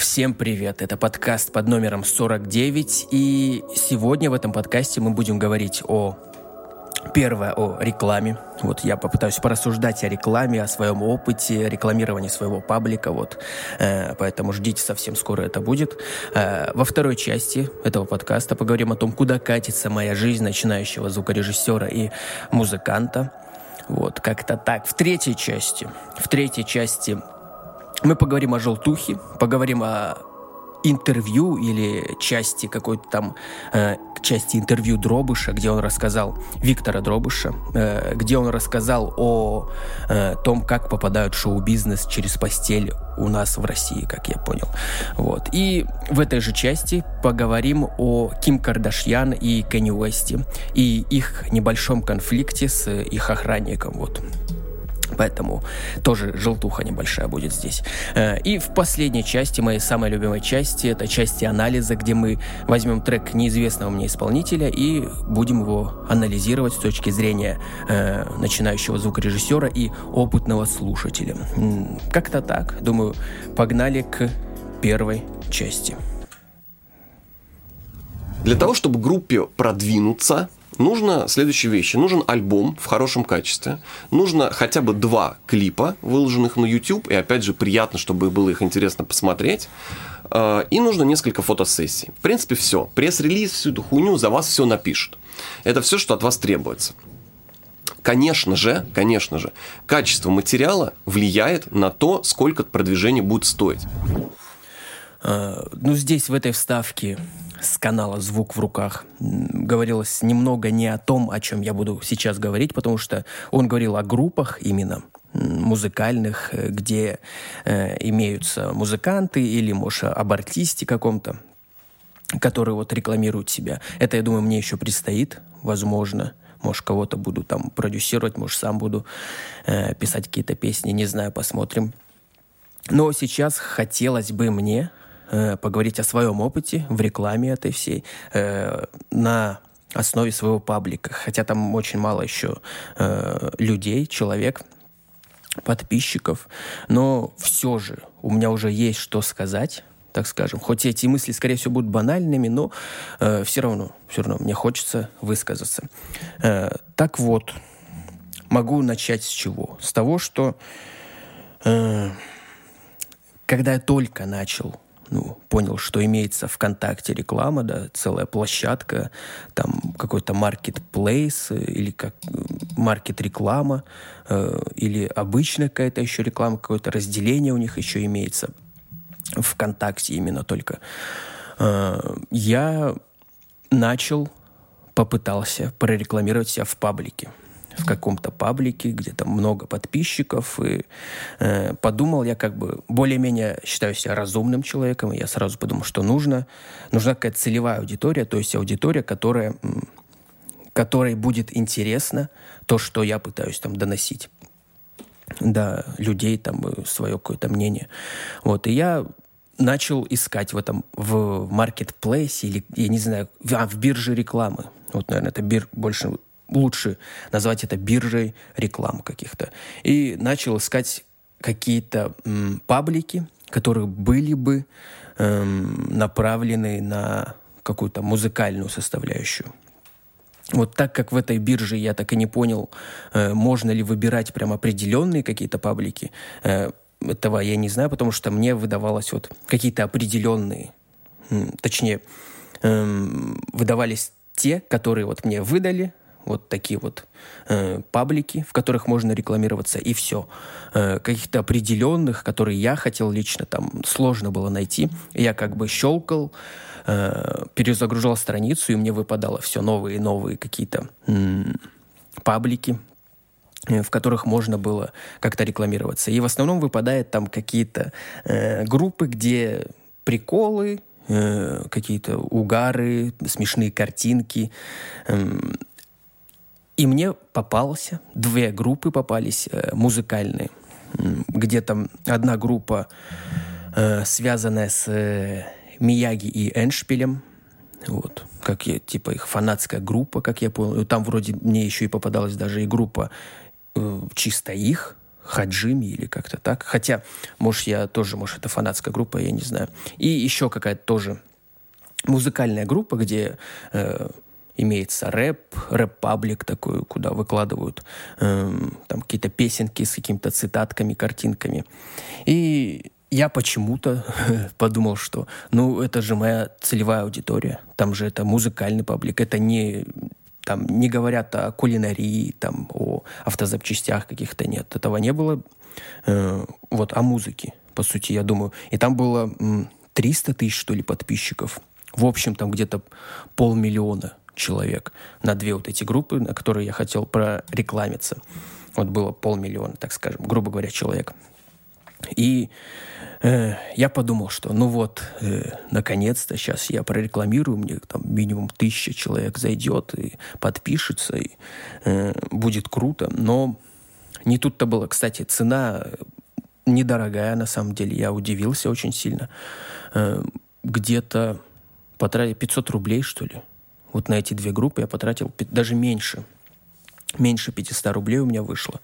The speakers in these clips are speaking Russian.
Всем привет! Это подкаст под номером 49, и сегодня в этом подкасте мы будем говорить о Первое о рекламе. Вот я попытаюсь порассуждать о рекламе, о своем опыте рекламирования своего паблика. Вот. Э, поэтому ждите, совсем скоро это будет. Э, во второй части этого подкаста поговорим о том, куда катится моя жизнь начинающего звукорежиссера и музыканта. Вот, как-то так. В третьей части, в третьей части мы поговорим о желтухе, поговорим о интервью или части какой-то там э, части интервью Дробыша, где он рассказал Виктора Дробыша, э, где он рассказал о э, том, как попадают шоу-бизнес через постель у нас в России, как я понял. Вот. И в этой же части поговорим о Ким Кардашьян и Кенни Уэсте и их небольшом конфликте с их охранником. Вот. Поэтому тоже желтуха небольшая будет здесь. Э, и в последней части, моей самой любимой части, это части анализа, где мы возьмем трек неизвестного мне исполнителя и будем его анализировать с точки зрения э, начинающего звукорежиссера и опытного слушателя. Как-то так. Думаю, погнали к первой части. Для того, чтобы группе продвинуться, нужно следующие вещи. Нужен альбом в хорошем качестве. Нужно хотя бы два клипа, выложенных на YouTube. И опять же, приятно, чтобы было их интересно посмотреть. А, и нужно несколько фотосессий. В принципе, все. Пресс-релиз, всю эту хуйню за вас все напишут. Это все, что от вас требуется. Конечно же, конечно же, качество материала влияет на то, сколько продвижение будет стоить. А, ну, здесь, в этой вставке, с канала «Звук в руках» говорилось немного не о том, о чем я буду сейчас говорить, потому что он говорил о группах именно музыкальных, э, где э, имеются музыканты или, может, об артисте каком-то, который вот рекламирует себя. Это, я думаю, мне еще предстоит, возможно. Может, кого-то буду там продюсировать, может, сам буду э, писать какие-то песни, не знаю, посмотрим. Но сейчас хотелось бы мне э, поговорить о своем опыте в рекламе этой всей э, на основе своего паблика. Хотя там очень мало еще э, людей, человек, подписчиков. Но все же у меня уже есть что сказать так скажем. Хоть эти мысли, скорее всего, будут банальными, но э, все равно, все равно мне хочется высказаться. Э, так вот, могу начать с чего? С того, что э, когда я только начал ну, понял, что имеется ВКонтакте реклама, да, целая площадка, там какой-то маркетплейс или как маркет-реклама, э, или обычная какая-то еще реклама, какое-то разделение у них еще имеется. ВКонтакте именно только. Э, я начал, попытался прорекламировать себя в паблике в каком-то паблике, где там много подписчиков, и э, подумал я как бы более-менее считаю себя разумным человеком, и я сразу подумал, что нужно, нужна какая-то целевая аудитория, то есть аудитория, которая, которой будет интересно то, что я пытаюсь там доносить до людей, там, э, свое какое-то мнение. Вот, и я начал искать в этом, в маркетплейсе или, я не знаю, а, в бирже рекламы. Вот, наверное, это бир, больше лучше назвать это биржей реклам каких-то. И начал искать какие-то м, паблики, которые были бы эм, направлены на какую-то музыкальную составляющую. Вот так как в этой бирже я так и не понял, э, можно ли выбирать прям определенные какие-то паблики, э, этого я не знаю, потому что мне выдавалось вот какие-то определенные, точнее, э, выдавались те, которые вот мне выдали, вот такие вот э, паблики, в которых можно рекламироваться, и все. Э, каких-то определенных, которые я хотел лично, там сложно было найти. Я как бы щелкал, э, перезагружал страницу, и мне выпадало все новые и новые какие-то э, паблики, в которых можно было как-то рекламироваться. И в основном выпадает там какие-то э, группы, где приколы, э, какие-то угары, смешные картинки. Э, и мне попался, две группы попались э, музыкальные, где там одна группа, э, связанная с э, Мияги и Эншпилем, вот, как я, типа их фанатская группа, как я понял. Там вроде мне еще и попадалась даже и группа э, чисто их, Хаджими или как-то так. Хотя, может, я тоже, может, это фанатская группа, я не знаю. И еще какая-то тоже музыкальная группа, где э, имеется рэп, рэп-паблик такой, куда выкладывают э, там какие-то песенки с какими-то цитатками, картинками. И я почему-то подумал, что, ну, это же моя целевая аудитория. Там же это музыкальный паблик, это не там не говорят о кулинарии, там, о автозапчастях каких-то нет. Этого не было. Э, вот, о музыке, по сути, я думаю. И там было м, 300 тысяч, что ли, подписчиков. В общем, там где-то полмиллиона человек на две вот эти группы, на которые я хотел прорекламиться. Вот было полмиллиона, так скажем, грубо говоря, человек. И э, я подумал, что ну вот, э, наконец-то сейчас я прорекламирую, мне там минимум тысяча человек зайдет и подпишется, и э, будет круто. Но не тут-то было. Кстати, цена недорогая, на самом деле. Я удивился очень сильно. Э, где-то потратил 500 рублей, что ли. Вот на эти две группы я потратил даже меньше. Меньше 500 рублей у меня вышло.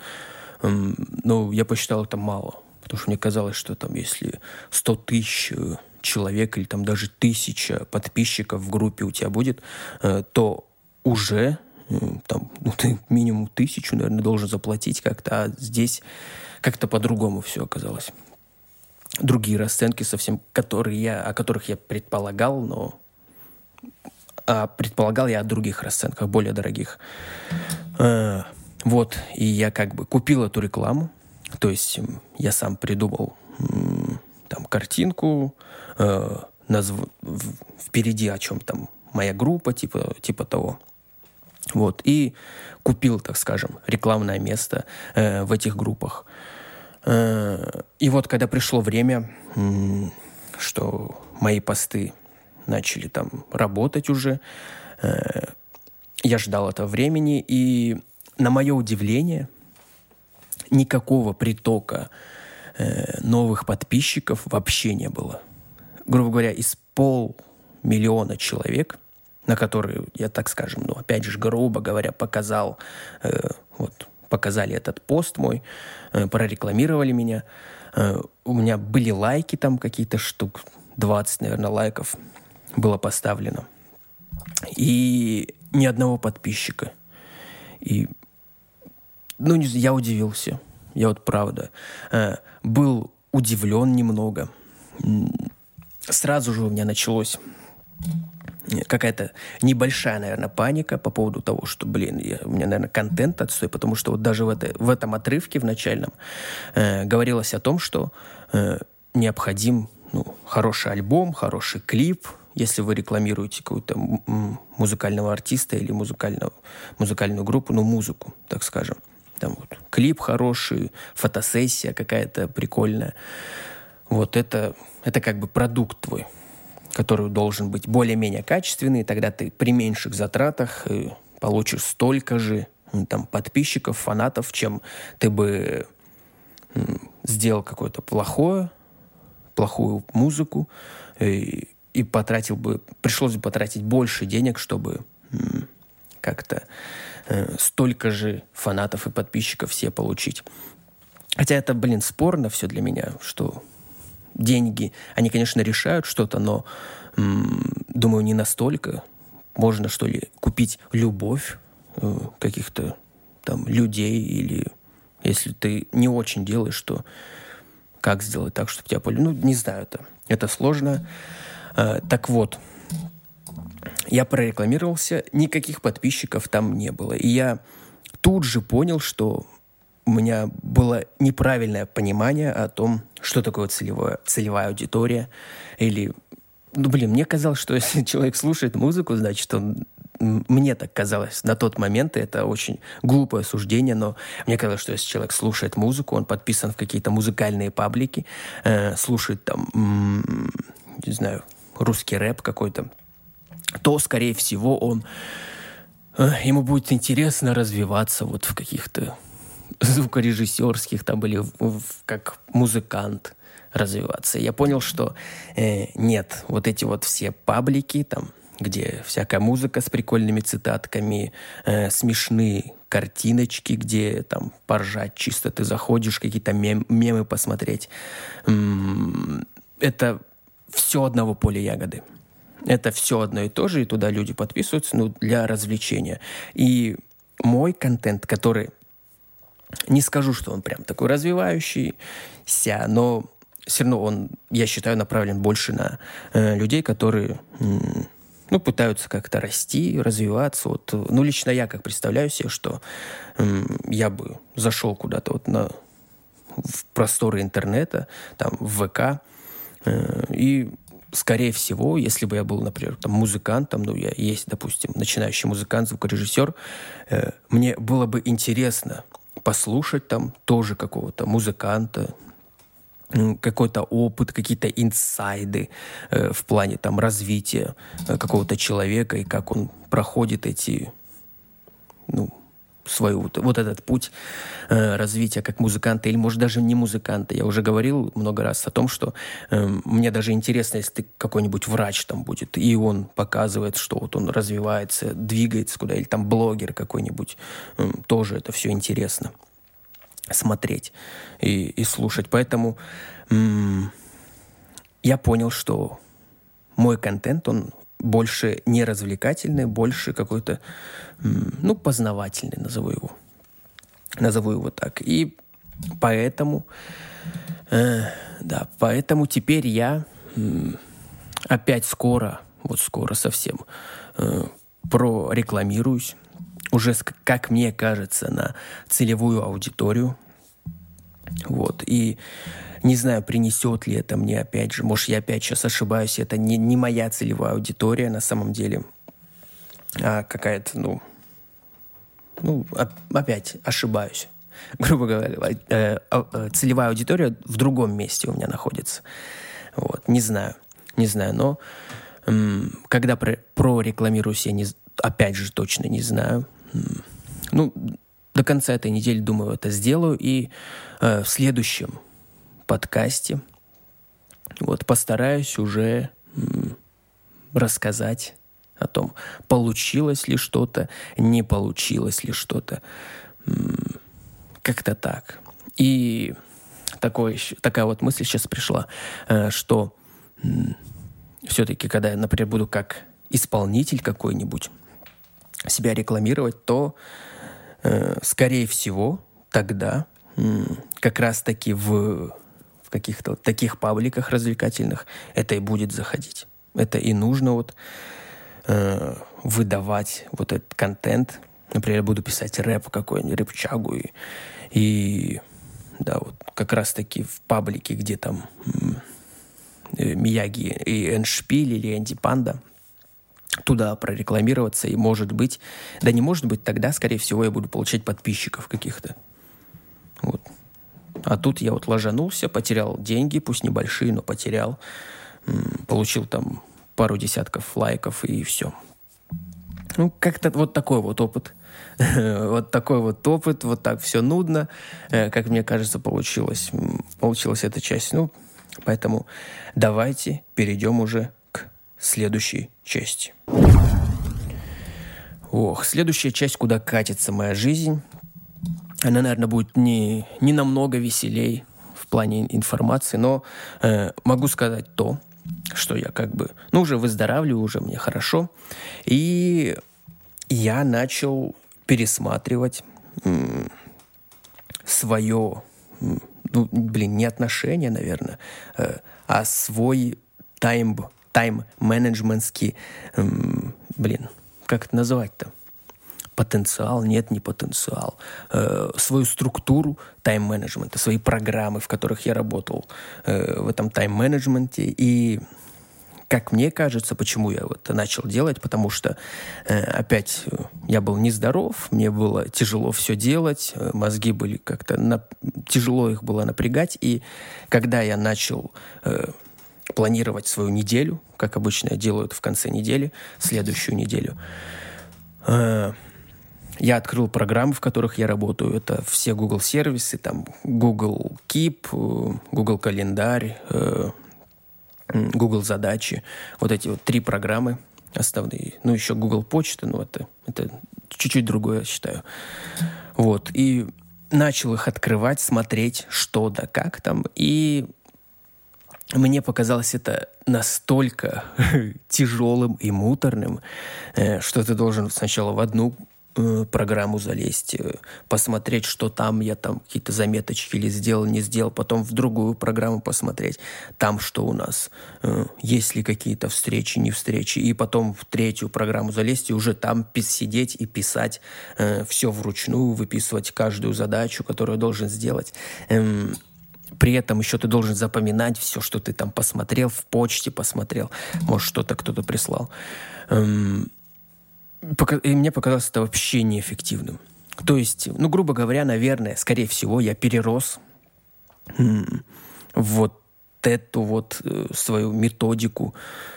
Ну, я посчитал это мало. Потому что мне казалось, что там, если 100 тысяч э, человек или там даже тысяча подписчиков в группе у тебя будет, э, то уже э, там, ну, ты минимум тысячу, наверное, должен заплатить как-то, а здесь как-то по-другому все оказалось. Другие расценки совсем, которые я, о которых я предполагал, но а предполагал я о других расценках, более дорогих. вот, и я как бы купил эту рекламу, то есть я сам придумал там картинку, э, назв... впереди о чем там моя группа, типа, типа того. Вот. И купил, так скажем, рекламное место э, в этих группах. Э, и вот когда пришло время, что мои посты начали там работать уже, э, я ждал этого времени, и на мое удивление, никакого притока э, новых подписчиков вообще не было. Грубо говоря, из полмиллиона человек, на которые я, так скажем, ну, опять же, грубо говоря, показал, э, вот, показали этот пост мой, прорекламировали меня, у меня были лайки там какие-то штук, 20, наверное, лайков было поставлено. И ни одного подписчика. И ну, я удивился. Я вот правда. Э, был удивлен немного. Сразу же у меня началось какая-то небольшая, наверное, паника по поводу того, что, блин, я, у меня, наверное, контент отстой, потому что вот даже в, это, в этом отрывке в начальном э, говорилось о том, что э, необходим ну, хороший альбом, хороший клип, если вы рекламируете какого-то музыкального артиста или музыкальную, музыкальную группу, ну, музыку, так скажем. Там вот клип хороший, фотосессия какая-то прикольная. Вот это, это как бы продукт твой, который должен быть более-менее качественный, тогда ты при меньших затратах э, получишь столько же там, подписчиков, фанатов, чем ты бы сделал какое-то плохое, плохую музыку и, и потратил бы, пришлось бы потратить больше денег, чтобы как-то э, столько же фанатов и подписчиков все получить. Хотя это, блин, спорно все для меня, что деньги, они, конечно, решают что-то, но, м- думаю, не настолько. Можно, что ли, купить любовь э, каких-то там людей или если ты не очень делаешь, то как сделать так, чтобы тебя поняли? Ну, не знаю, это, это сложно. Э, так вот, я прорекламировался, никаких подписчиков там не было. И я тут же понял, что у меня было неправильное понимание о том, что такое целевое, целевая аудитория. Или, ну, блин, мне казалось, что если человек слушает музыку, значит, он мне так казалось на тот момент, и это очень глупое суждение, но мне казалось, что если человек слушает музыку, он подписан в какие-то музыкальные паблики, э, слушает там, м- не знаю, русский рэп какой-то, то, скорее всего, он э, ему будет интересно развиваться вот в каких-то звукорежиссерских там в, как музыкант развиваться. Я понял, что э, нет, вот эти вот все паблики там где всякая музыка с прикольными цитатками, э, смешные картиночки, где там поржать чисто ты заходишь, какие-то мем, мемы посмотреть. Это все одного поля ягоды. Это все одно и то же, и туда люди подписываются ну, для развлечения. И мой контент, который не скажу, что он прям такой развивающийся, но все равно он, я считаю, направлен больше на э, людей, которые ну, пытаются как-то расти, развиваться. Вот, ну, лично я как представляю себе, что э, я бы зашел куда-то вот на в просторы интернета, там, в ВК, э, и скорее всего, если бы я был, например, там, музыкантом, ну, я есть, допустим, начинающий музыкант, звукорежиссер, э, мне было бы интересно послушать там тоже какого-то музыканта, какой-то опыт, какие-то инсайды э, в плане там развития э, какого-то человека и как он проходит эти, ну, свою вот, этот путь э, развития как музыканта или может даже не музыканта. Я уже говорил много раз о том, что э, мне даже интересно, если ты какой-нибудь врач там будет и он показывает, что вот он развивается, двигается куда или там блогер какой-нибудь, э, тоже это все интересно смотреть и, и слушать. Поэтому я понял, что мой контент, он больше не развлекательный, больше какой-то, ну, познавательный, назову его. Назову его так. И поэтому, э, да, поэтому теперь я э, опять скоро, вот скоро совсем, э, прорекламируюсь, уже, как мне кажется, на целевую аудиторию. Вот, и не знаю, принесет ли это мне опять же, может, я опять сейчас ошибаюсь, это не, не моя целевая аудитория на самом деле, а какая-то, ну, ну, опять ошибаюсь. Грубо говоря, э, э, целевая аудитория в другом месте у меня находится. Вот, не знаю, не знаю, но когда про, прорекламируюсь, я не, опять же точно не знаю. Ну, до конца этой недели, думаю, это сделаю. И э, в следующем подкасте. Вот постараюсь уже рассказать о том, получилось ли что-то, не получилось ли что-то. Как-то так. И такой, такая вот мысль сейчас пришла, э, что все-таки, когда я, например, буду как исполнитель какой-нибудь себя рекламировать, то, э, скорее всего, тогда как раз-таки в каких-то вот таких пабликах развлекательных, это и будет заходить. Это и нужно вот э, выдавать вот этот контент. Например, я буду писать рэп какой-нибудь, рэпчагу, и, и да, вот как раз-таки в паблике, где там э, Мияги и Эншпиль или Энди Панда, туда прорекламироваться, и может быть, да не может быть, тогда, скорее всего, я буду получать подписчиков каких-то. Вот. А тут я вот ложанулся, потерял деньги, пусть небольшие, но потерял. Получил там пару десятков лайков и все. Ну, как-то вот такой вот опыт. вот такой вот опыт, вот так все нудно, э, как мне кажется, получилось. Получилась эта часть. Ну, поэтому давайте перейдем уже к следующей части. Ох, следующая часть, куда катится моя жизнь, она, наверное, будет не, не намного веселей в плане информации, но э, могу сказать то, что я как бы, ну, уже выздоравливаю, уже мне хорошо. И я начал пересматривать м, свое, ну, блин, не отношение, наверное, э, а свой тайм, тайм-менеджментский, блин, как это называть-то? Потенциал, нет, не потенциал, э, свою структуру тайм-менеджмента, свои программы, в которых я работал э, в этом тайм-менеджменте. И как мне кажется, почему я вот начал делать, потому что э, опять я был нездоров, мне было тяжело все делать, э, мозги были как-то на... тяжело их было напрягать, и когда я начал э, планировать свою неделю, как обычно я делаю это в конце недели, следующую неделю, э, я открыл программы, в которых я работаю. Это все Google сервисы, там Google Keep, э, Google календарь, э, Google задачи. Вот эти вот три программы основные. Ну, еще Google почта, ну, это, это чуть-чуть другое, считаю. Вот. И начал их открывать, смотреть, что да как там. И мне показалось это настолько тяжелым и муторным, э, что ты должен сначала в одну программу залезть, э, посмотреть, что там я там какие-то заметочки или сделал, не сделал, потом в другую программу посмотреть, там что у нас, э, есть ли какие-то встречи, не встречи, и потом в третью программу залезть и уже там сидеть и писать все вручную, выписывать каждую задачу, которую должен сделать. Эм, при этом еще ты должен запоминать все, что ты там посмотрел, в почте посмотрел, может, что-то кто-то прислал. Эм, и мне показалось это вообще неэффективным. То есть, ну, грубо говоря, наверное, скорее всего, я перерос вот эту вот э, свою методику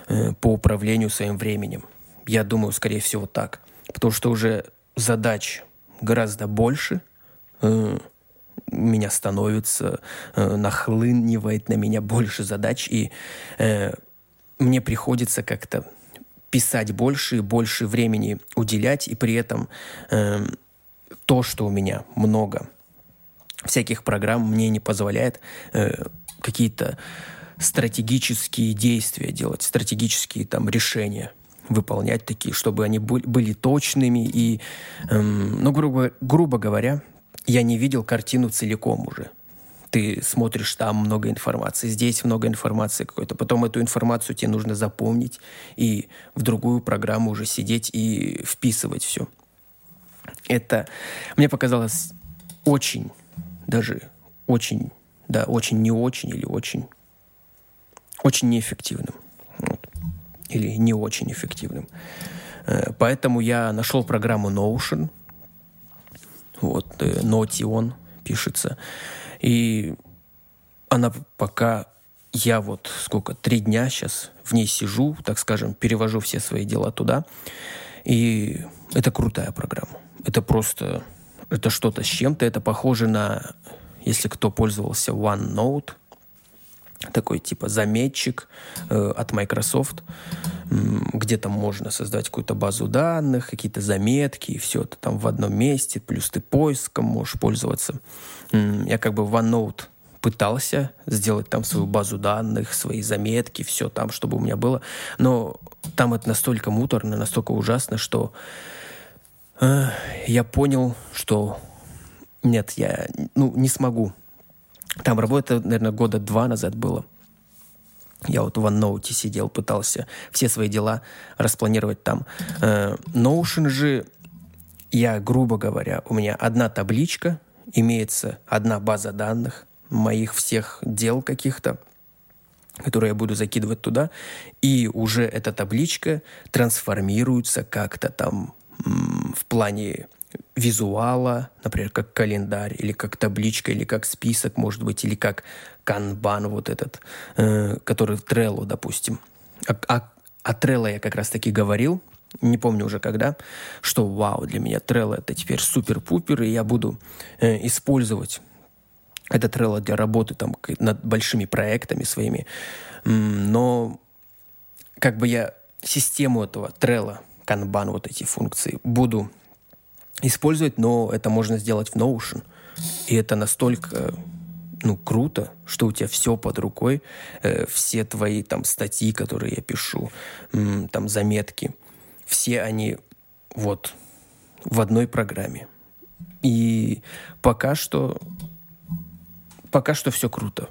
э, по управлению своим временем. Я думаю, скорее всего, так. Потому что уже задач гораздо больше, э, меня становится, нахлынивает на меня больше задач, и мне приходится как-то писать больше и больше времени уделять, и при этом э, то, что у меня много всяких программ, мне не позволяет э, какие-то стратегические действия делать, стратегические там решения выполнять такие, чтобы они были, точными и, эм, ну, грубо, грубо говоря, я не видел картину целиком уже ты смотришь, там много информации, здесь много информации какой-то. Потом эту информацию тебе нужно запомнить и в другую программу уже сидеть и вписывать все. Это мне показалось очень, даже очень, да, очень не очень или очень, очень неэффективным. Вот. Или не очень эффективным. Э, поэтому я нашел программу Notion. Вот, э, Notion пишется. И она пока я вот сколько, три дня сейчас в ней сижу, так скажем, перевожу все свои дела туда. И это крутая программа. Это просто, это что-то с чем-то. Это похоже на, если кто пользовался OneNote, такой типа заметчик э, от Microsoft, где там можно создать какую-то базу данных, какие-то заметки, и все это там в одном месте, плюс ты поиском можешь пользоваться. Я как бы в OneNote пытался сделать там свою базу данных, свои заметки, все там, чтобы у меня было, но там это настолько муторно, настолько ужасно, что э, я понял, что нет, я ну, не смогу там работа, наверное, года два назад было. Я вот в OneNote сидел, пытался все свои дела распланировать там. Э, Notion же, я, грубо говоря, у меня одна табличка, имеется одна база данных моих всех дел каких-то, которые я буду закидывать туда, и уже эта табличка трансформируется как-то там в плане визуала, например, как календарь, или как табличка, или как список, может быть, или как канбан вот этот, э, который в Trello, допустим. А, а, о Trello я как раз-таки говорил, не помню уже когда, что вау, для меня Trello это теперь супер-пупер, и я буду э, использовать это Trello для работы там над большими проектами своими. Но как бы я систему этого Trello, Kanban, вот эти функции, буду использовать, но это можно сделать в Notion. И это настолько ну, круто, что у тебя все под рукой, э, все твои там статьи, которые я пишу, м, там заметки, все они вот в одной программе. И пока что, пока что все круто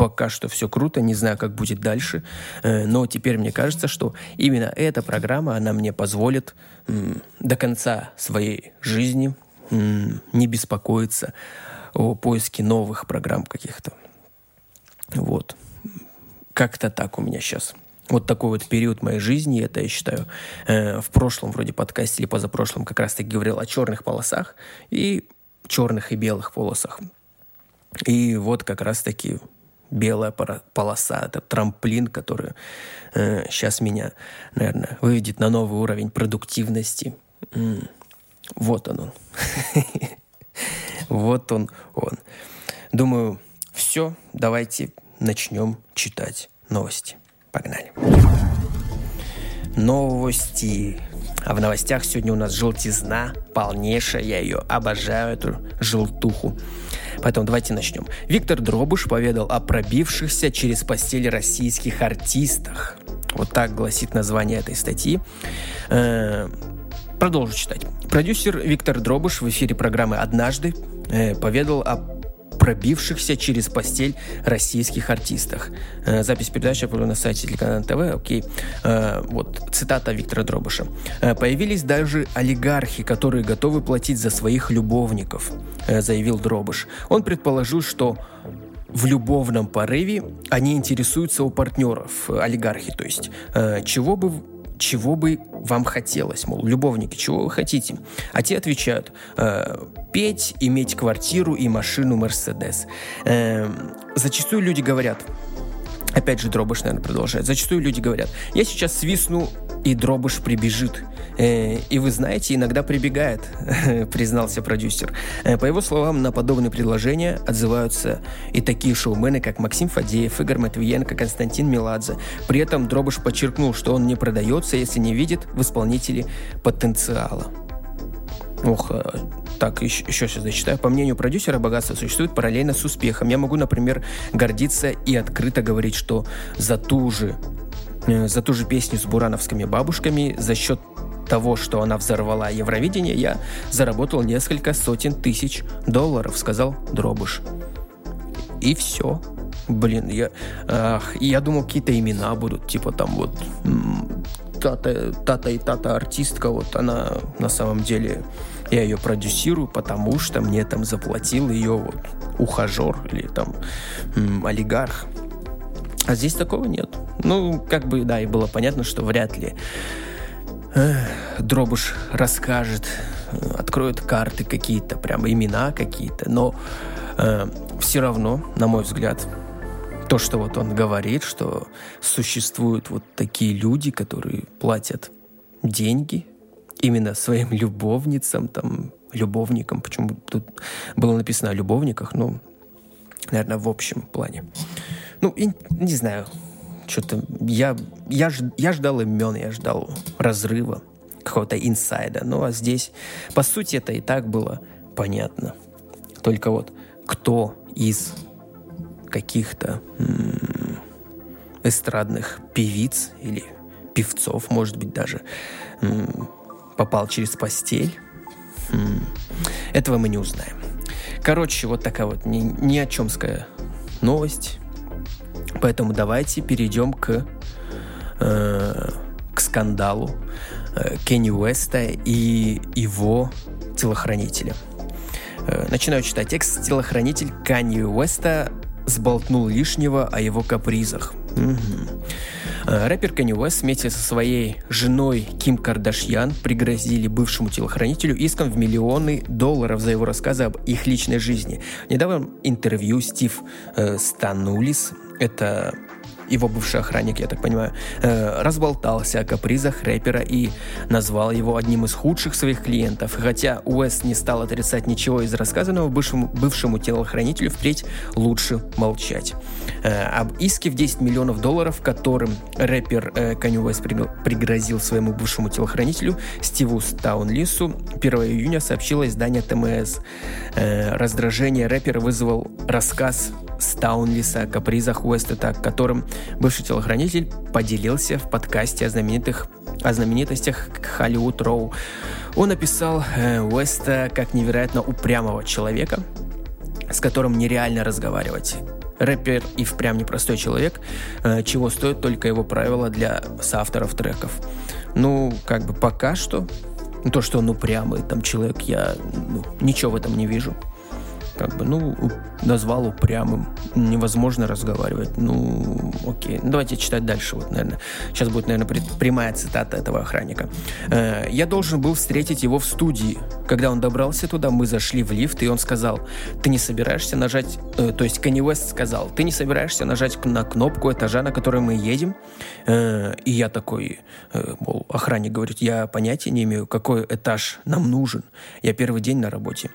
пока что все круто, не знаю, как будет дальше, э, но теперь мне кажется, что именно эта программа, она мне позволит до конца своей жизни не беспокоиться о поиске новых программ каких-то. Вот. Как-то так у меня сейчас. Вот такой вот период моей жизни, это я считаю, э, в прошлом вроде подкасте или позапрошлом как раз-таки говорил о черных полосах и черных и белых полосах. И вот как раз-таки белая полоса, это трамплин, который э, сейчас меня, наверное, выведет на новый уровень продуктивности. М-м. Вот он он. Вот он он. Думаю, все, давайте начнем читать новости. Погнали. Новости. А в новостях сегодня у нас желтизна полнейшая. Я ее обожаю, эту желтуху. Поэтому давайте начнем. Виктор Дробуш поведал о пробившихся через постель российских артистах. Вот так гласит название этой статьи. Э, продолжу читать. Продюсер Виктор Дробуш в эфире программы «Однажды» э, поведал о пробившихся через постель российских артистах. Э, запись передачи была на сайте телеканала ТВ, окей. Э, вот цитата Виктора Дробыша. «Э, «Появились даже олигархи, которые готовы платить за своих любовников», заявил Дробыш. Он предположил, что в любовном порыве они интересуются у партнеров, олигархи, то есть, чего бы чего бы вам хотелось, мол, любовники, чего вы хотите? А те отвечают, э, петь, иметь квартиру и машину Мерседес. Э, зачастую люди говорят, опять же Дробыш, наверное, продолжает, зачастую люди говорят, я сейчас свистну и Дробыш прибежит. Э, и вы знаете, иногда прибегает, признался продюсер. Э, по его словам, на подобные предложения отзываются и такие шоумены, как Максим Фадеев, Игорь Матвиенко, Константин Меладзе. При этом Дробыш подчеркнул, что он не продается, если не видит в исполнителе потенциала. Ох, э, так, еще, еще сейчас зачитаю. По мнению продюсера, богатство существует параллельно с успехом. Я могу, например, гордиться и открыто говорить, что за ту же за ту же песню с бурановскими бабушками за счет того, что она взорвала Евровидение, я заработал несколько сотен тысяч долларов, сказал Дробыш. И все. Блин, я, ах, я думал, какие-то имена будут, типа там вот тата, тата и тата артистка, вот она на самом деле, я ее продюсирую, потому что мне там заплатил ее вот ухажер или там м, олигарх. А здесь такого нет. Ну, как бы, да, и было понятно, что вряд ли э, Дробуш расскажет, откроет карты какие-то, прямо имена какие-то, но э, все равно, на мой взгляд, то, что вот он говорит, что существуют вот такие люди, которые платят деньги именно своим любовницам, там, любовникам, почему тут было написано о любовниках, ну, наверное, в общем плане. Ну, и, не знаю, что-то я, я, я ждал имен, я ждал разрыва, какого-то инсайда. Ну, а здесь, по сути, это и так было понятно. Только вот кто из каких-то м- эстрадных певиц или певцов, может быть, даже м- попал через постель, м- этого мы не узнаем. Короче, вот такая вот ни, ни о чемская новость. Поэтому давайте перейдем к, э, к скандалу э, Кенни Уэста и его телохранителя. Э, начинаю читать текст. Телохранитель Канни Уэста сболтнул лишнего о его капризах. Угу. Рэпер Кенни Уэст вместе со своей женой Ким Кардашьян пригрозили бывшему телохранителю иском в миллионы долларов за его рассказы об их личной жизни. В недавнем интервью Стив э, Станулис это его бывший охранник, я так понимаю, э, разболтался о капризах рэпера и назвал его одним из худших своих клиентов. Хотя Уэс не стал отрицать ничего из рассказанного бывшему, бывшему телохранителю, впредь лучше молчать. Э, об иске в 10 миллионов долларов, которым рэпер э, Канни Уэс пригрозил своему бывшему телохранителю Стиву Стаунлису, 1 июня сообщило издание ТМС. Э, раздражение рэпера вызвал рассказ Стаунлиса капризах Уэстета, которым бывший телохранитель поделился в подкасте о знаменитых о знаменитостях Холливуд Роу. Он описал э, Уэста как невероятно упрямого человека, с которым нереально разговаривать. Рэпер и впрямь непростой человек, э, чего стоит только его правила для соавторов треков. Ну, как бы пока что, то, что он упрямый там человек, я ну, ничего в этом не вижу как бы, ну, назвал упрямым, невозможно разговаривать, ну, окей. Ну, давайте читать дальше, вот, наверное. Сейчас будет, наверное, прямая цитата этого охранника. Э, «Я должен был встретить его в студии. Когда он добрался туда, мы зашли в лифт, и он сказал, ты не собираешься нажать, э, то есть Канни Уэст сказал, ты не собираешься нажать на кнопку этажа, на который мы едем? Э, и я такой, э, мол, охранник говорит, я понятия не имею, какой этаж нам нужен. Я первый день на работе.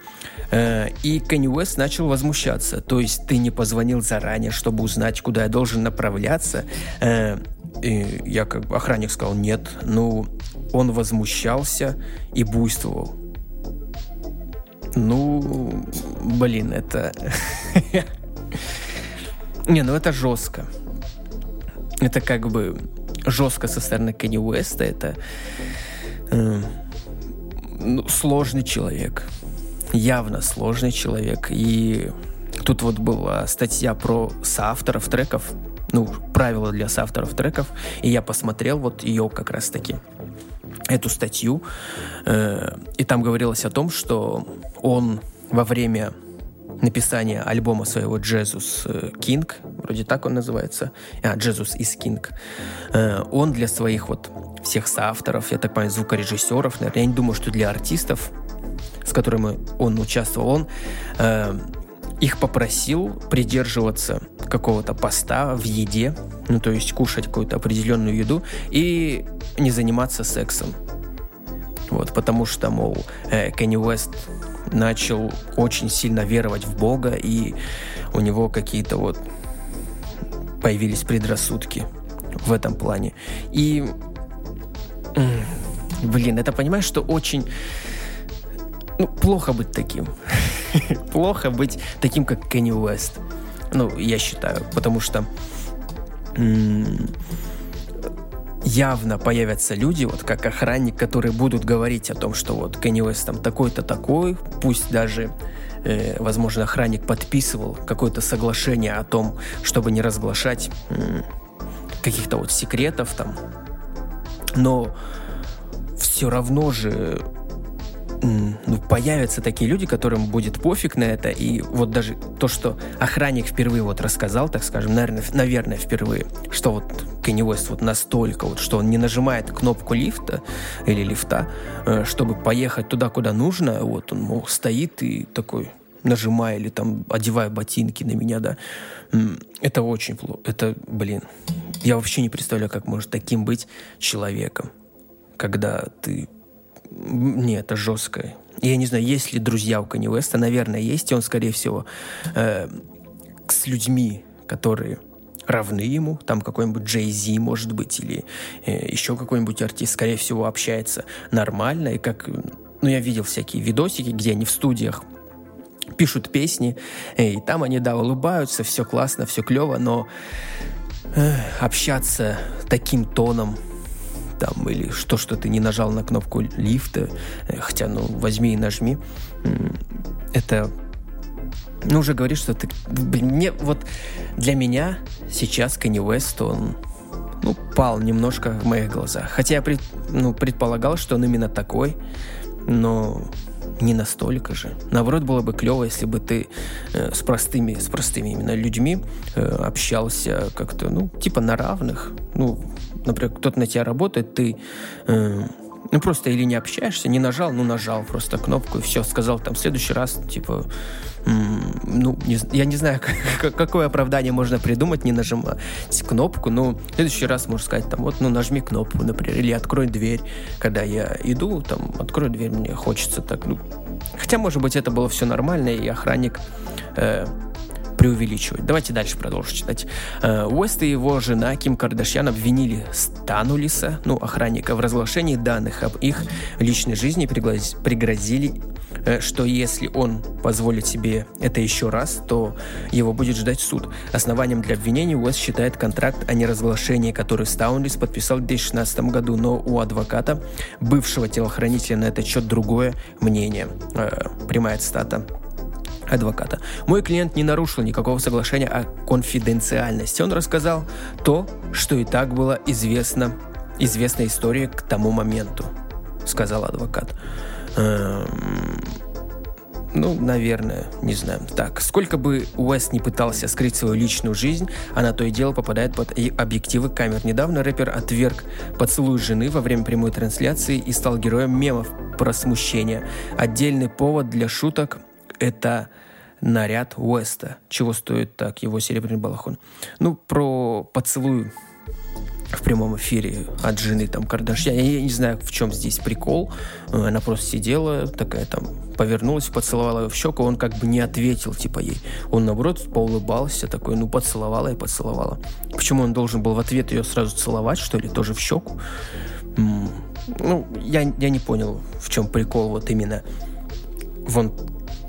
Э, и Канни Уэст начал возмущаться. То есть ты не позвонил заранее, чтобы узнать, куда я должен направляться. Э, И я как бы, охранник сказал, нет. Ну, он возмущался и буйствовал. Ну, блин, это... Не, ну это жестко. Это как бы жестко со стороны Кенни Уэста. Это э, ну, сложный человек. Явно сложный человек. И тут вот была статья про соавторов треков. Ну, правила для соавторов треков. И я посмотрел вот ее как раз таки эту статью, э, и там говорилось о том, что он во время написания альбома своего «Jesus King», вроде так он называется, а, «Jesus is King», э, он для своих вот всех соавторов, я так понимаю, звукорежиссеров, наверное, я не думаю, что для артистов, с которыми он участвовал, он э, их попросил придерживаться какого-то поста в еде, ну, то есть кушать какую-то определенную еду и не заниматься сексом. Вот, потому что, мол, э, Кенни Уэст начал очень сильно веровать в Бога, и у него какие-то вот появились предрассудки в этом плане. И, блин, это понимаешь, что очень ну, плохо быть таким. плохо быть таким, как Кенни Уэст. Ну, я считаю, потому что явно появятся люди, вот как охранник, которые будут говорить о том, что вот Кенни Уэст там такой-то такой, пусть даже э, возможно, охранник подписывал какое-то соглашение о том, чтобы не разглашать э, каких-то вот секретов там. Но все равно же ну, появятся такие люди, которым будет пофиг на это, и вот даже то, что охранник впервые вот рассказал, так скажем, наверное, наверное впервые, что вот Кенни Уэст вот настолько вот, что он не нажимает кнопку лифта или лифта, э, чтобы поехать туда, куда нужно, вот он, мол, стоит и такой, нажимая или там одевая ботинки на меня, да, это очень плохо, это, блин, я вообще не представляю, как может таким быть человеком, когда ты не, это жестко. Я не знаю, есть ли друзья у Кани Уэста. Наверное, есть. И он, скорее всего, э, с людьми, которые равны ему, там какой-нибудь Джей Зи, может быть, или э, еще какой-нибудь артист, скорее всего, общается нормально. И как, ну, я видел всякие видосики, где они в студиях пишут песни, э, и там они, да, улыбаются, все классно, все клево, но э, общаться таким тоном там, или что, что ты не нажал на кнопку лифта, э, хотя, ну, возьми и нажми, это ну, уже говорит, что ты... Блин, мне вот для меня сейчас Кенни Уэст, он ну, пал немножко в моих глазах. Хотя я пред, ну, предполагал, что он именно такой, но не настолько же. Наоборот, было бы клево, если бы ты э, с простыми, с простыми именно людьми э, общался как-то, ну, типа на равных. Ну, например, кто-то на тебя работает, ты э, ну, просто или не общаешься, не нажал, ну, нажал просто кнопку и все, сказал там в следующий раз, типа, ну, не, я не знаю, как, какое оправдание можно придумать, не нажимать кнопку, но в следующий раз можно сказать, там, вот, ну, нажми кнопку, например, или открой дверь, когда я иду, там, открой дверь, мне хочется так, ну, хотя, может быть, это было все нормально, и охранник э, преувеличивать. Давайте дальше продолжим читать. Э, Уэст и его жена Ким Кардашьян обвинили Станулиса, ну, охранника, в разглашении данных об их личной жизни, пригрозили Э, что если он позволит себе это еще раз, то его будет ждать суд. Основанием для обвинения Уэс считает контракт о неразглашении, который Стаунлис подписал в 2016 году, но у адвоката, бывшего телохранителя на этот счет другое мнение. Э, прямая цитата адвоката. Мой клиент не нарушил никакого соглашения о конфиденциальности. Он рассказал то, что и так было известно, известной истории к тому моменту, сказал адвокат. Эм, ну, наверное, не знаю. Так, сколько бы Уэст не пытался скрыть свою личную жизнь, она то и дело попадает под объективы камер. Недавно рэпер отверг поцелуй жены во время прямой трансляции и стал героем мемов про смущение. Отдельный повод для шуток – это наряд Уэста. Чего стоит так его серебряный балахон? Ну, про поцелуй в прямом эфире от жены там Кардашьян. Я не знаю, в чем здесь прикол. Э, она просто сидела, такая там, повернулась, поцеловала ее в щеку, он как бы не ответил, типа, ей. Он, наоборот, поулыбался, такой, ну, поцеловала и поцеловала. Почему он должен был в ответ ее сразу целовать, что ли, тоже в щеку? Ну, я, я не понял, в чем прикол вот именно вон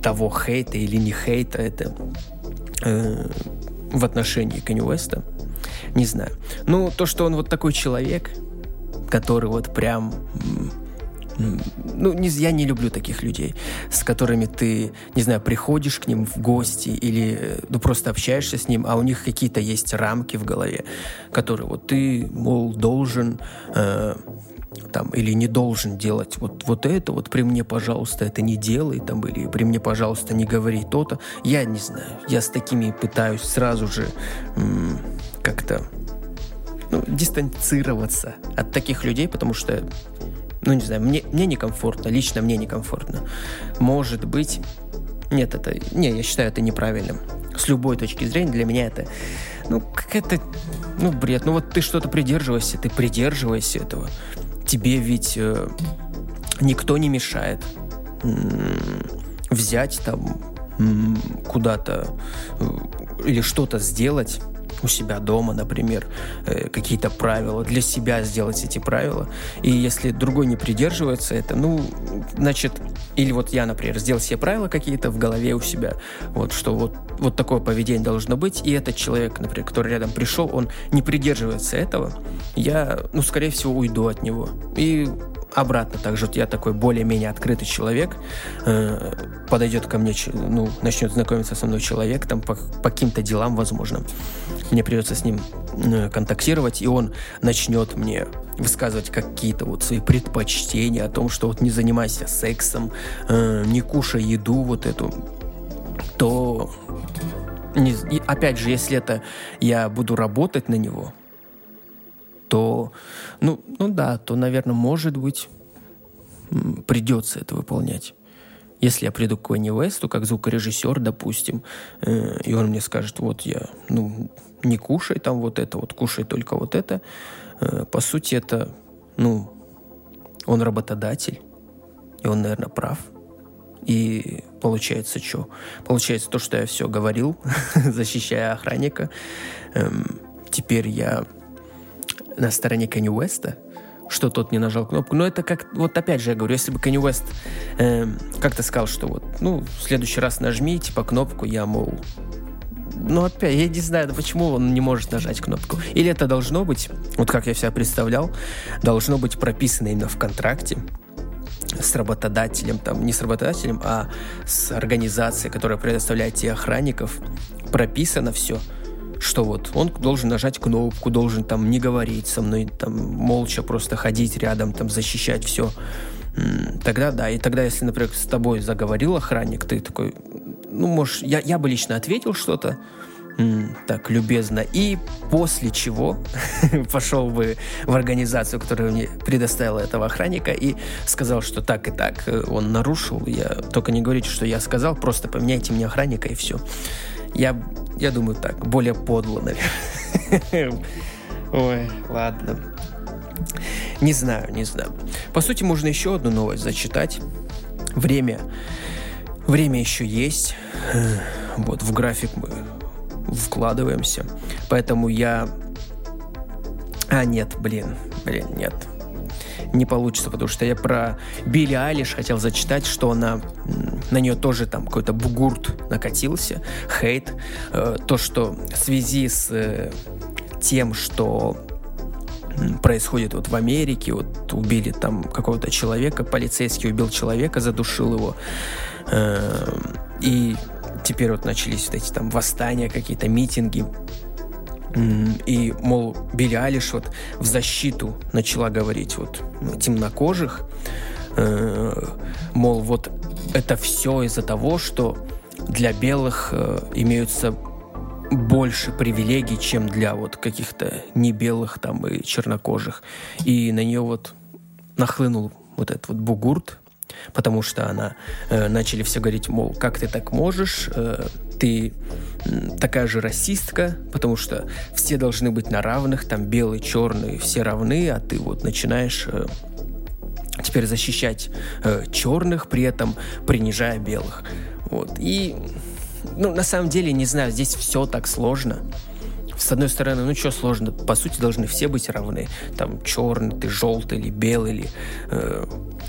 того хейта или не хейта это э, в отношении Канни Уэста. Не знаю. Ну, то, что он вот такой человек, который вот прям... Ну, не, я не люблю таких людей, с которыми ты, не знаю, приходишь к ним в гости или ну, просто общаешься с ним, а у них какие-то есть рамки в голове, которые вот ты, мол, должен э, там, или не должен делать вот, вот это, вот при мне, пожалуйста, это не делай, там, или при мне, пожалуйста, не говори то-то. Я не знаю, я с такими пытаюсь сразу же как-то ну, дистанцироваться от таких людей, потому что, ну, не знаю, мне, мне некомфортно, лично мне некомфортно. Может быть, нет, это, не, я считаю это неправильным. С любой точки зрения для меня это, ну, какая-то, ну, бред. Ну, вот ты что-то придерживаешься, ты придерживаешься этого тебе ведь э, никто не мешает взять там куда-то э, или что-то сделать у себя дома, например, э, какие-то правила, для себя сделать эти правила. И если другой не придерживается это, ну, значит, или вот я, например, сделал себе правила какие-то в голове у себя, вот, что вот, вот такое поведение должно быть, и этот человек, например, который рядом пришел, он не придерживается этого, я, ну, скорее всего, уйду от него. И обратно также вот я такой более-менее открытый человек, э, подойдет ко мне, ну, начнет знакомиться со мной человек, там, по, по каким-то делам, возможно. Мне придется с ним э, контактировать, и он начнет мне высказывать какие-то вот свои предпочтения о том, что вот не занимайся сексом, э, не кушай еду вот эту, то не, и опять же, если это я буду работать на него, то, ну, ну да, то, наверное, может быть, придется это выполнять. Если я приду к Кенни Уэсту, как звукорежиссер, допустим, э, и он мне скажет, вот я, ну, не кушай там вот это, вот кушай только вот это, э, по сути, это, ну, он работодатель, и он, наверное, прав. И получается что? Получается то, что я все говорил, защищая охранника. Эм, теперь я на стороне Кенни Уэста, что тот не нажал кнопку. Но это как, вот опять же я говорю, если бы Кенни Уэст э, как-то сказал, что вот, ну, в следующий раз нажми, типа, кнопку, я, мол, ну, опять, я не знаю, почему он не может нажать кнопку. Или это должно быть, вот как я себя представлял, должно быть прописано именно в контракте с работодателем, там, не с работодателем, а с организацией, которая предоставляет тебе охранников, прописано все – что вот он должен нажать кнопку, должен там не говорить со мной, там молча просто ходить рядом, там защищать все. Тогда да, и тогда, если, например, с тобой заговорил охранник, ты такой, ну, можешь, я, я бы лично ответил что-то, так, любезно. И после чего пошел бы в организацию, которая мне предоставила этого охранника, и сказал, что так и так э, он нарушил. Я только не говорите, что я сказал, просто поменяйте мне охранника и все. Я, я думаю так, более подло, наверное. Ой, ладно. Не знаю, не знаю. По сути, можно еще одну новость зачитать. Время. Время еще есть. Вот, в график мы вкладываемся. Поэтому я... А, нет, блин. Блин, нет не получится, потому что я про Билли Айлиш хотел зачитать, что она на нее тоже там какой-то бугурт накатился, хейт, э, то, что в связи с э, тем, что происходит вот в Америке, вот убили там какого-то человека, полицейский убил человека, задушил его, и теперь вот начались вот эти там восстания, какие-то митинги, и, мол, Билли Алиш вот в защиту начала говорить вот темнокожих, э, мол, вот это все из-за того, что для белых э, имеются больше привилегий, чем для вот каких-то небелых там и чернокожих. И на нее вот нахлынул вот этот вот бугурт, потому что она э, начали все говорить, мол, как ты так можешь, э, ты такая же расистка, потому что все должны быть на равных, там белый, черный, все равны, а ты вот начинаешь э, теперь защищать э, черных, при этом принижая белых. Вот. И, ну, на самом деле, не знаю, здесь все так сложно. С одной стороны, ну что сложно, по сути должны все быть равны. Там черный, ты желтый или белый, или э,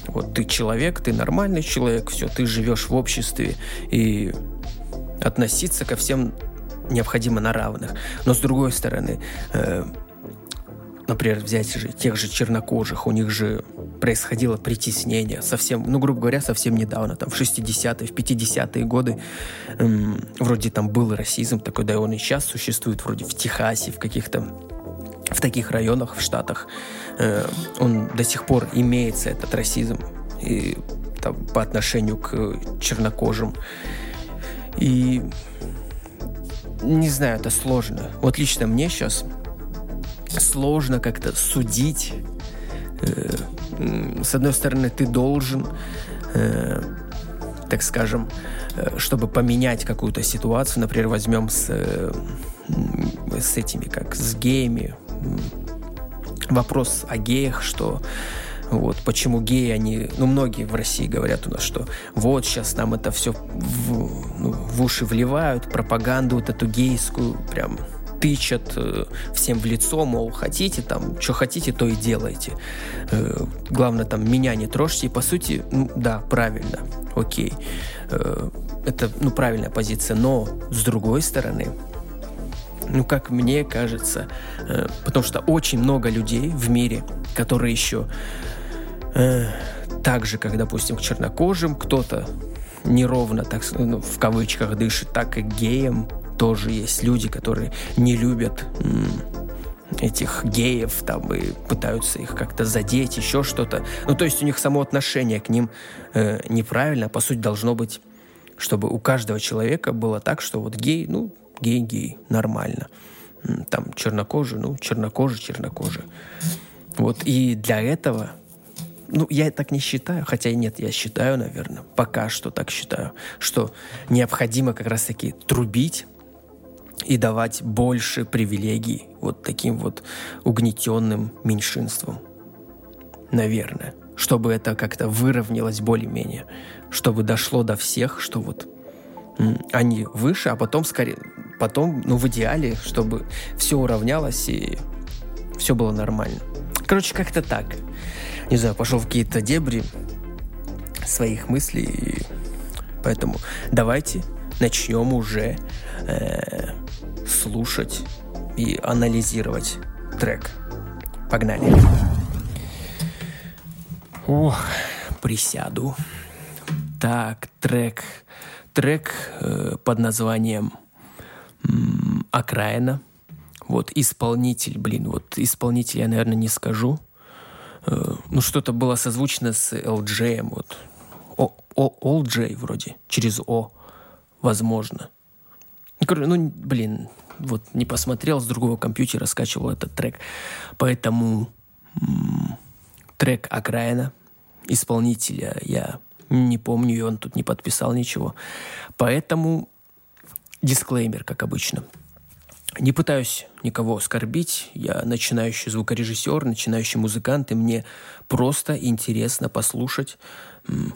вот ты человек, ты нормальный человек, все, ты живешь в обществе и относиться ко всем необходимо на равных. Но с другой стороны, э, например, взять же тех же чернокожих, у них же происходило притеснение совсем, ну, грубо говоря, совсем недавно, там, в 60-е, в 50-е годы, эм, вроде там был расизм такой, да и он и сейчас существует, вроде в Техасе, в каких-то в таких районах, в Штатах, э, он до сих пор имеется, этот расизм, и там, по отношению к чернокожим. И не знаю, это сложно. Вот лично мне сейчас сложно как-то судить. Э, с одной стороны, ты должен, э, так скажем, э, чтобы поменять какую-то ситуацию, например, возьмем с, с этими, как с геями, вопрос о геях, что вот, почему геи, они, ну, многие в России говорят у нас, что вот сейчас нам это все в, ну, в уши вливают, пропаганду вот эту гейскую прям тычат э, всем в лицо, мол, хотите там, что хотите, то и делайте. Э, главное, там, меня не трожьте. И, по сути, ну, да, правильно, окей. Э, это, ну, правильная позиция. Но, с другой стороны, ну, как мне кажется, потому что очень много людей в мире, которые еще так же, как, допустим, к чернокожим, кто-то неровно, так ну, в кавычках дышит, так и геям, тоже есть люди, которые не любят этих геев там и пытаются их как-то задеть, еще что-то. Ну, то есть у них само отношение к ним э, неправильно. По сути, должно быть, чтобы у каждого человека было так, что вот гей, ну, гей-гей, нормально. Там чернокожий, ну, чернокожий, чернокожий. Вот, и для этого ну, я так не считаю, хотя нет, я считаю, наверное, пока что так считаю, что необходимо как раз-таки трубить и давать больше привилегий вот таким вот угнетенным меньшинствам. Наверное. Чтобы это как-то выровнялось более-менее. Чтобы дошло до всех, что вот они выше, а потом скорее, потом, ну, в идеале, чтобы все уравнялось и все было нормально. Короче, как-то так. Не знаю, пошел в какие-то дебри своих мыслей, и поэтому давайте начнем уже э, слушать и анализировать трек. Погнали. Ох, присяду. Так, трек. Трек э, под названием «Окраина». Вот исполнитель, блин, вот исполнитель я, наверное, не скажу. Э, ну, что-то было созвучно с LJ, вот. О, О, LJ вроде, через О, возможно. Ну, блин, вот не посмотрел, с другого компьютера скачивал этот трек. Поэтому трек «Окраина» исполнителя я не помню, и он тут не подписал ничего. Поэтому дисклеймер, как обычно. Не пытаюсь никого оскорбить. Я начинающий звукорежиссер, начинающий музыкант, и мне просто интересно послушать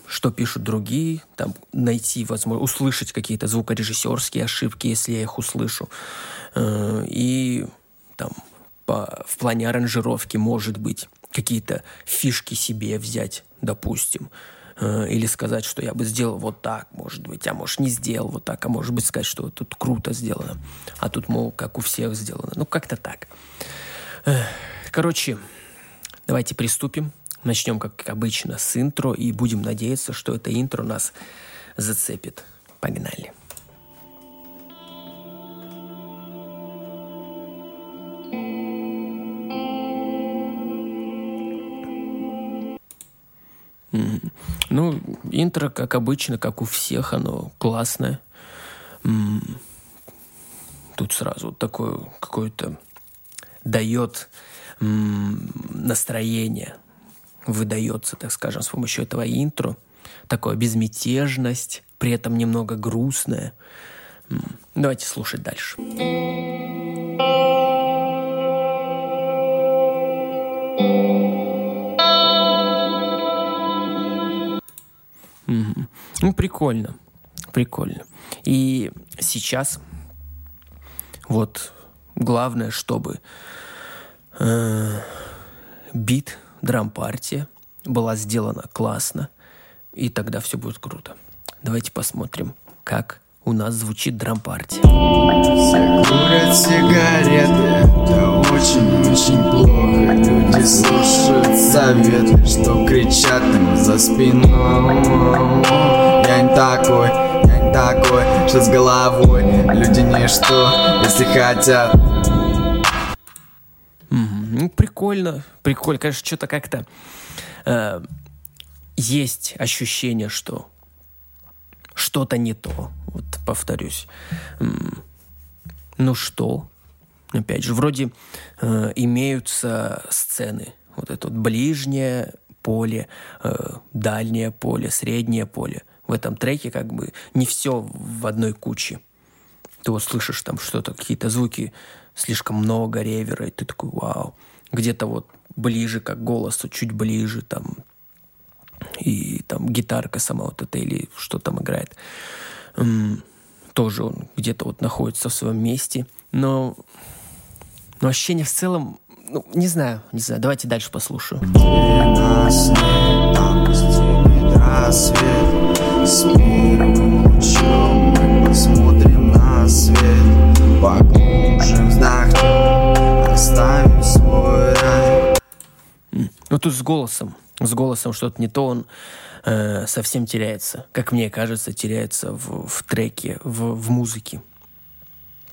что пишут другие, там, найти, возможно, услышать какие-то звукорежиссерские ошибки, если я их услышу. Э, и там по, в плане аранжировки, может быть, какие-то фишки себе взять, допустим. Э, или сказать, что я бы сделал вот так, может быть, а может не сделал вот так, а может быть сказать, что тут круто сделано, а тут, мол, как у всех сделано. Ну, как-то так. Короче, давайте приступим. Начнем, как обычно, с интро и будем надеяться, что это интро нас зацепит. Погнали. Ну, интро, как обычно, как у всех, оно классное. Тут сразу такое какое-то дает настроение выдается, так скажем, с помощью этого интро. такое безмятежность, при этом немного грустная. Давайте слушать дальше. Ну, прикольно. Прикольно. И сейчас вот главное, чтобы э, бит, драм-партия была сделана классно, и тогда все будет круто. Давайте посмотрим, как у нас звучит драм-партия. Все курят сигареты, это очень-очень плохо. Люди слушают советы, что кричат им за спиной. Я не такой, я не такой, что с головой. Люди ничто, если хотят Ну, прикольно, прикольно. Конечно, что-то как-то э, есть ощущение, что что-то не то. Вот повторюсь. Ну что? Опять же, вроде э, имеются сцены. Вот это вот ближнее поле, э, дальнее поле, среднее поле. В этом треке как бы не все в одной куче. Ты вот слышишь там что-то, какие-то звуки, слишком много ревера, и ты такой, вау. Где-то вот ближе как голосу, чуть ближе там и там гитарка сама вот эта или что там играет. Тоже он где-то вот находится в своем месте. Но, но ощущение в целом, ну, не знаю, не знаю. Давайте дальше послушаю. посмотрим на свет Поглубже вздохнем, оставим свой Ну тут с голосом, с голосом что-то не то, он э, совсем теряется. Как мне кажется, теряется в, в треке, в, в музыке.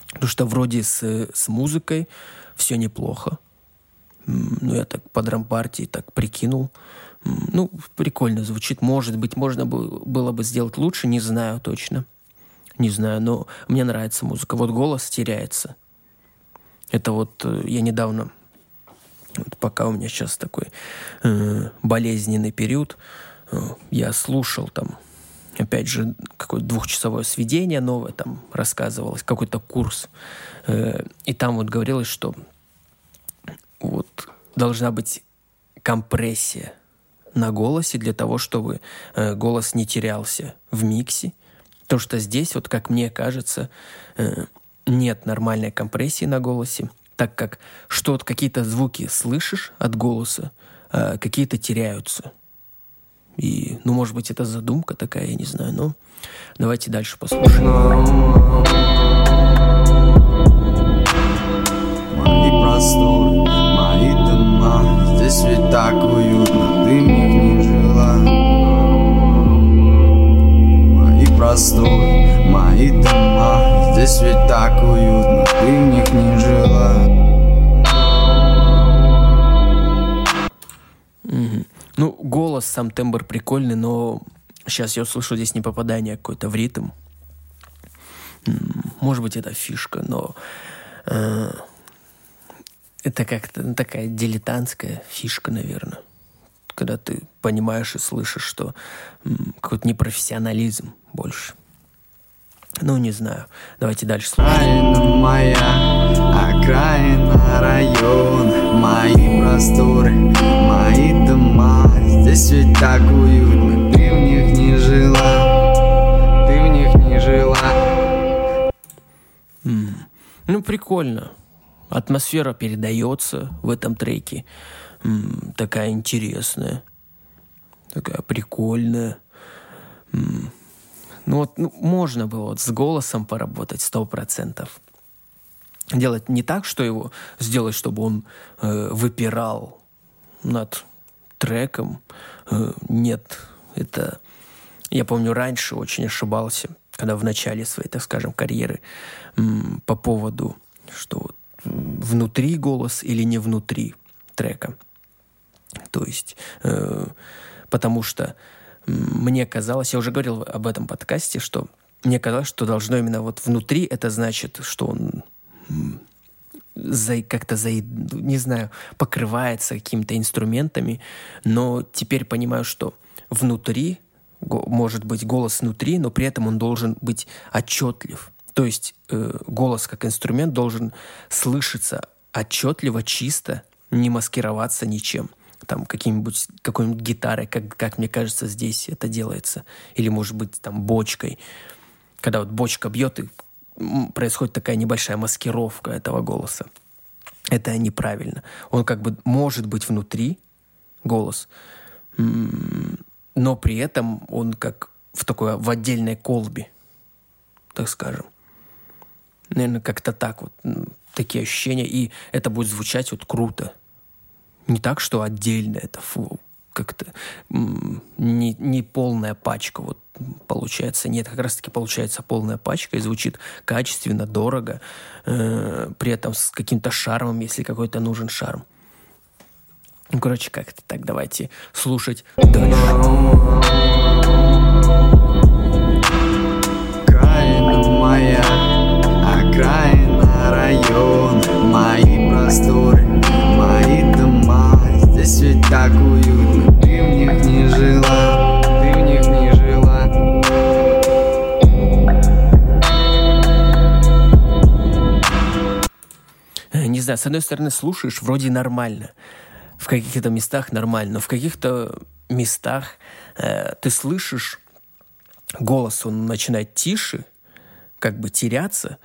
Потому что вроде с, с музыкой все неплохо. Ну, я так по драм-партии так прикинул. Ну, прикольно звучит. Может быть, можно бы, было бы сделать лучше, не знаю точно. Не знаю, но мне нравится музыка. Вот голос теряется. Это вот э, я недавно, вот пока у меня сейчас такой э, болезненный период, э, я слушал там, опять же, какое-то двухчасовое сведение новое, там рассказывалось, какой-то курс. Э, и там вот говорилось, что вот должна быть компрессия на голосе для того, чтобы э, голос не терялся в миксе. То, что здесь, вот как мне кажется, э, нет нормальной компрессии на голосе, так как что-то, какие-то звуки слышишь от голоса, а какие-то теряются. И, ну, может быть, это задумка такая, я не знаю, но давайте дальше послушаем. Мои просторы, мои дома Здесь ведь так уютно, ты в не жила Мои просторы, мои дома Здесь ведь так уютно, ты в не жила Ну, голос, сам тембр прикольный, но сейчас я услышу здесь не попадание какое-то в ритм. Может быть, это фишка, но э, это как-то ну, такая дилетантская фишка, наверное. Когда ты понимаешь и слышишь, что м, какой-то непрофессионализм больше. Ну, не знаю. Давайте дальше слушать. Окраина моя, окраина район Мои просторы, мои дома Здесь ведь так уютно, ты в них не жила Ты в них не жила Ну, прикольно. Атмосфера передается в этом треке. М, такая интересная. Такая прикольная. М, Ну вот ну, можно было вот с голосом поработать сто процентов. Делать не так, что его сделать, чтобы он э, выпирал над треком. Э, нет, это... Я помню, раньше очень ошибался, когда в начале своей, так скажем, карьеры по поводу, что внутри голос или не внутри трека. То есть, э, потому что мне казалось, я уже говорил об этом подкасте, что мне казалось, что должно именно вот внутри, это значит, что он за, как-то за, не знаю, покрывается какими-то инструментами, но теперь понимаю, что внутри может быть голос внутри, но при этом он должен быть отчетлив. То есть э, голос как инструмент должен слышаться отчетливо, чисто, не маскироваться ничем. Там каким-нибудь, какой-нибудь гитарой, как, как мне кажется, здесь это делается. Или, может быть, там бочкой. Когда вот бочка бьет, и происходит такая небольшая маскировка этого голоса. Это неправильно. Он как бы может быть внутри, голос, но при этом он как в такой, в отдельной колбе, так скажем. Наверное, как-то так вот, такие ощущения, и это будет звучать вот круто. Не так, что отдельно это фу, как-то не, не полная пачка вот получается. Нет, как раз-таки получается полная пачка и звучит качественно, дорого, э, при этом с каким-то шармом, если какой-то нужен шарм. Ну, короче, как-то так давайте слушать дальше. С одной стороны, слушаешь, вроде нормально в каких-то местах нормально, но в каких-то местах э, ты слышишь голос, он начинает тише, как бы теряться,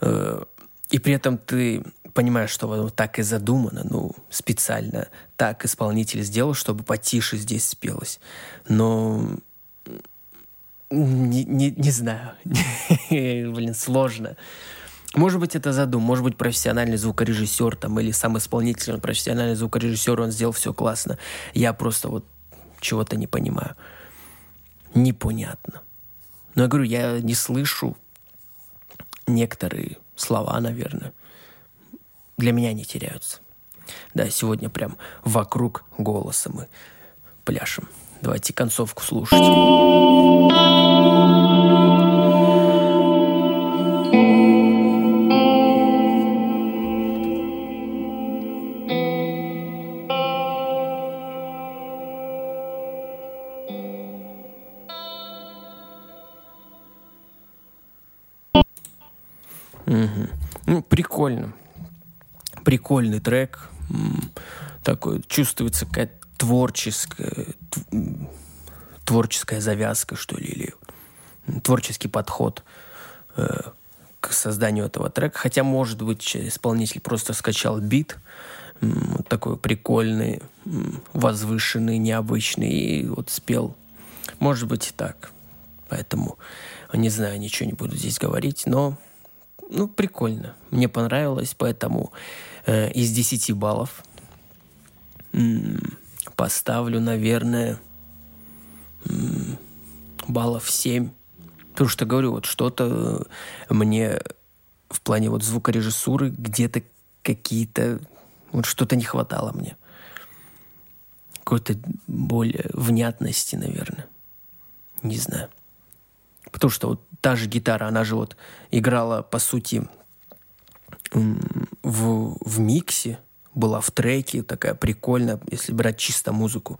э, и при этом ты понимаешь, что вот так и задумано, ну, специально так исполнитель сделал, чтобы потише здесь спелось. Но не, не, не знаю. Блин, сложно. Может быть, это задум, может быть, профессиональный звукорежиссер там, или сам исполнитель, он профессиональный звукорежиссер, он сделал все классно. Я просто вот чего-то не понимаю. Непонятно. Но я говорю, я не слышу некоторые слова, наверное. Для меня не теряются. Да, сегодня прям вокруг голоса мы пляшем. Давайте концовку слушать. Угу. Ну, прикольно. Прикольный трек. Такой чувствуется какая-то творческая, творческая завязка, что ли, или творческий подход э, к созданию этого трека. Хотя, может быть, исполнитель просто скачал бит, вот такой прикольный, возвышенный, необычный, и вот спел. Может быть и так. Поэтому, не знаю, ничего не буду здесь говорить, но ну, прикольно. Мне понравилось, поэтому э, из 10 баллов м- поставлю, наверное, м- баллов 7. Потому что, говорю, вот что-то мне в плане вот звукорежиссуры где-то какие-то... Вот что-то не хватало мне. Какой-то более внятности, наверное. Не знаю. Потому что вот та же гитара, она же вот играла, по сути, в, в миксе, была в треке, такая прикольная, если брать чисто музыку.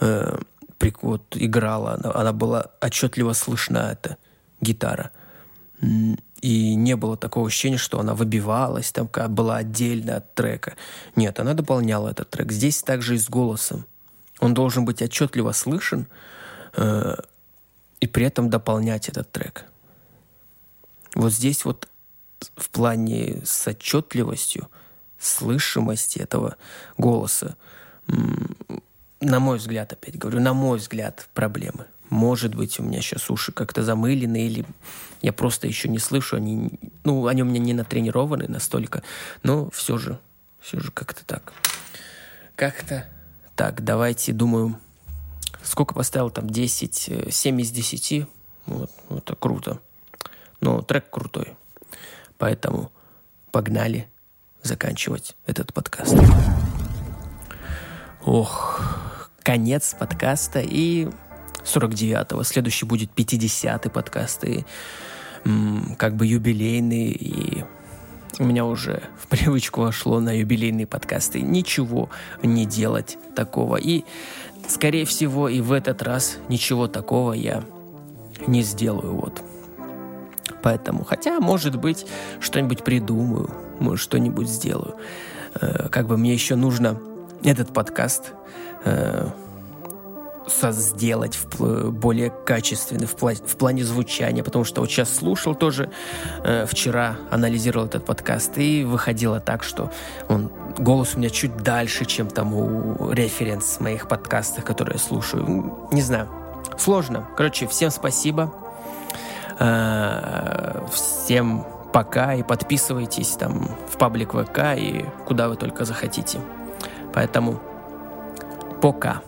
Э, вот играла, она, она была отчетливо слышна, эта гитара. И не было такого ощущения, что она выбивалась, там была отдельно от трека. Нет, она дополняла этот трек. Здесь также и с голосом. Он должен быть отчетливо слышен, э, и при этом дополнять этот трек. Вот здесь вот в плане с отчетливостью, слышимости этого голоса, на мой взгляд, опять говорю, на мой взгляд, проблемы. Может быть, у меня сейчас уши как-то замылены, или я просто еще не слышу, они, ну, они у меня не натренированы настолько, но все же, все же как-то так. Как-то так, давайте, думаю, Сколько поставил там? 10, 7 э, из 10. Вот, это круто. Но трек крутой. Поэтому погнали заканчивать этот подкаст. Ох, конец подкаста и 49-го. Следующий будет 50-й подкаст. И как бы юбилейный. И у меня уже в привычку вошло на юбилейные подкасты ничего не делать такого. И скорее всего, и в этот раз ничего такого я не сделаю. Вот. Поэтому, хотя, может быть, что-нибудь придумаю, может, что-нибудь сделаю. Э, как бы мне еще нужно этот подкаст э, сделать в, более качественный в, пла- в плане звучания, потому что вот сейчас слушал тоже, э, вчера анализировал этот подкаст, и выходило так, что он, голос у меня чуть дальше, чем там у референс моих подкастов, которые я слушаю. Не знаю, сложно. Короче, всем спасибо. Э, всем пока и подписывайтесь там в паблик ВК и куда вы только захотите. Поэтому пока.